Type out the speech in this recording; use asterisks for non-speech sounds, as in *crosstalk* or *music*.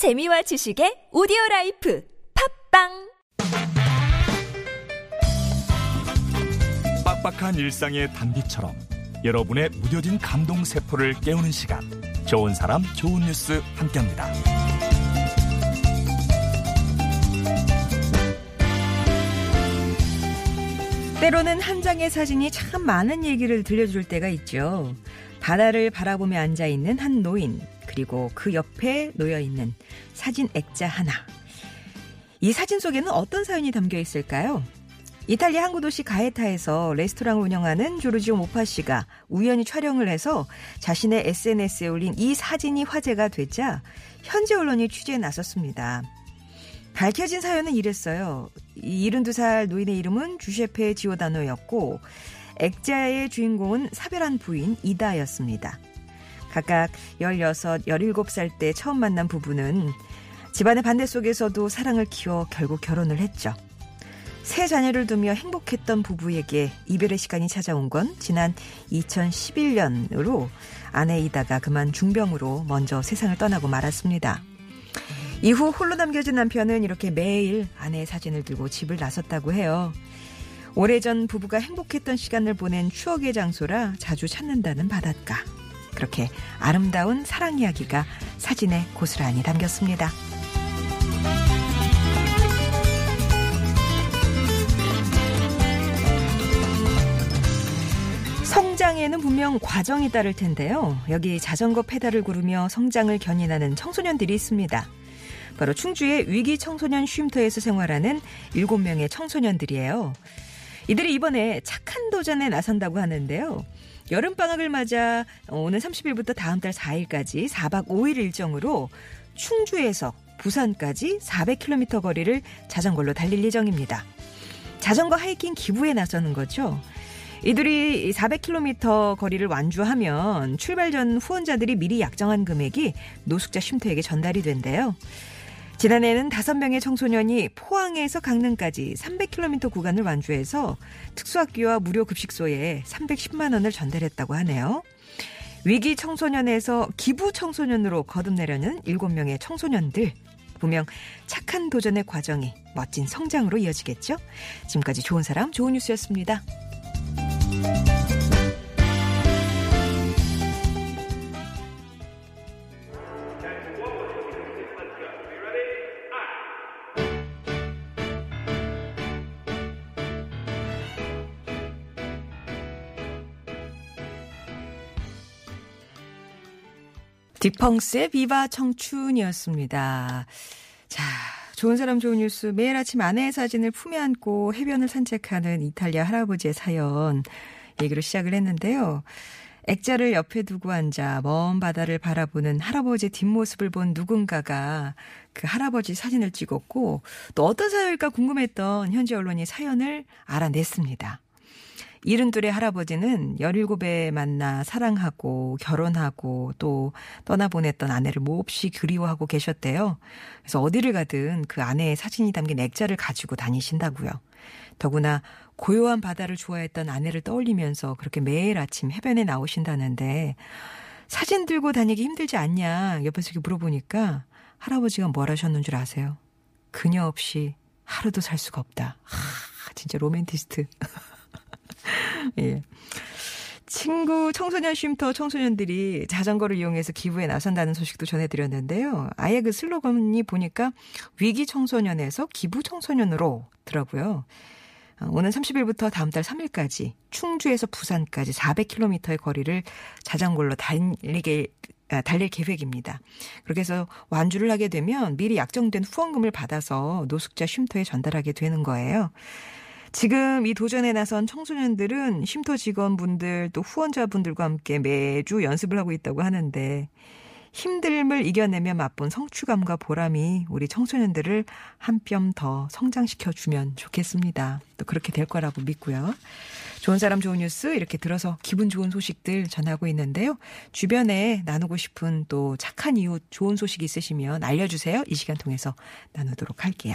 재미와 지식의 오디오 life 팟빵 빡빡한 일상의 단비처럼 여러분의 무뎌진 감동 세포를 깨우는 시간 좋은 사람 좋은 뉴스 함께합니다. 때로는 한 장의 사진이 참 많은 얘기를 들려줄 때가 있죠. 바다를 바라보며 앉아 있는 한 노인, 그리고 그 옆에 놓여 있는 사진 액자 하나. 이 사진 속에는 어떤 사연이 담겨 있을까요? 이탈리아 항구 도시 가에타에서 레스토랑을 운영하는 조르지오 모파 씨가 우연히 촬영을 해서 자신의 SNS에 올린 이 사진이 화제가 되자 현지 언론이 취재에 나섰습니다. 밝혀진 사연은 이랬어요. 72살 노인의 이름은 주셰페 지오다노였고 액자의 주인공은 사별한 부인 이다였습니다. 각각 16, 17살 때 처음 만난 부부는 집안의 반대 속에서도 사랑을 키워 결국 결혼을 했죠. 세 자녀를 두며 행복했던 부부에게 이별의 시간이 찾아온 건 지난 2011년으로 아내 이다가 그만 중병으로 먼저 세상을 떠나고 말았습니다. 이후 홀로 남겨진 남편은 이렇게 매일 아내의 사진을 들고 집을 나섰다고 해요. 오래전 부부가 행복했던 시간을 보낸 추억의 장소라 자주 찾는다는 바닷가. 그렇게 아름다운 사랑 이야기가 사진에 고스란히 담겼습니다. 성장에는 분명 과정이 따를 텐데요. 여기 자전거 페달을 구르며 성장을 견인하는 청소년들이 있습니다. 바로 충주의 위기 청소년 쉼터에서 생활하는 7명의 청소년들이에요. 이들이 이번에 착한 도전에 나선다고 하는데요. 여름 방학을 맞아 오늘 30일부터 다음 달 4일까지 4박 5일 일정으로 충주에서 부산까지 400km 거리를 자전거로 달릴 예정입니다. 자전거 하이킹 기부에 나서는 거죠. 이들이 400km 거리를 완주하면 출발 전 후원자들이 미리 약정한 금액이 노숙자 쉼터에게 전달이 된대요. 지난해에는 5명의 청소년이 포항에서 강릉까지 300km 구간을 완주해서 특수학교와 무료 급식소에 310만 원을 전달했다고 하네요. 위기 청소년에서 기부 청소년으로 거듭내려는 7명의 청소년들. 분명 착한 도전의 과정이 멋진 성장으로 이어지겠죠? 지금까지 좋은 사람, 좋은 뉴스였습니다. 디펑스의 비바 청춘이었습니다. 자, 좋은 사람 좋은 뉴스 매일 아침 아내의 사진을 품에 안고 해변을 산책하는 이탈리아 할아버지의 사연 얘기로 시작을 했는데요. 액자를 옆에 두고 앉아 먼 바다를 바라보는 할아버지의 뒷모습을 본 누군가가 그 할아버지 사진을 찍었고 또 어떤 사연일까 궁금했던 현지 언론이 사연을 알아냈습니다. 이른둘의 할아버지는 17에 만나 사랑하고 결혼하고 또 떠나보냈던 아내를 몹시 그리워하고 계셨대요. 그래서 어디를 가든 그 아내의 사진이 담긴 액자를 가지고 다니신다고요. 더구나 고요한 바다를 좋아했던 아내를 떠올리면서 그렇게 매일 아침 해변에 나오신다는데 사진 들고 다니기 힘들지 않냐 옆에서 이렇게 물어보니까 할아버지가 뭐라 하셨는 줄 아세요? 그녀 없이 하루도 살 수가 없다. 하, 진짜 로맨티스트. *laughs* 예. 친구 청소년 쉼터 청소년들이 자전거를 이용해서 기부에 나선다는 소식도 전해드렸는데요. 아예 그 슬로건이 보니까 위기 청소년에서 기부 청소년으로 더라고요. 어, 오는 30일부터 다음 달 3일까지 충주에서 부산까지 400km의 거리를 자전거로 달리게 아, 달릴 계획입니다. 그렇게 해서 완주를 하게 되면 미리 약정된 후원금을 받아서 노숙자 쉼터에 전달하게 되는 거예요. 지금 이 도전에 나선 청소년들은 쉼터 직원분들 또 후원자분들과 함께 매주 연습을 하고 있다고 하는데 힘듦을 이겨내며 맛본 성취감과 보람이 우리 청소년들을 한 뼘 더 성장시켜 주면 좋겠습니다. 또 그렇게 될 거라고 믿고요. 좋은 사람 좋은 뉴스 이렇게 들어서 기분 좋은 소식들 전하고 있는데요. 주변에 나누고 싶은 또 착한 이웃 좋은 소식 있으시면 알려주세요. 이 시간 통해서 나누도록 할게요.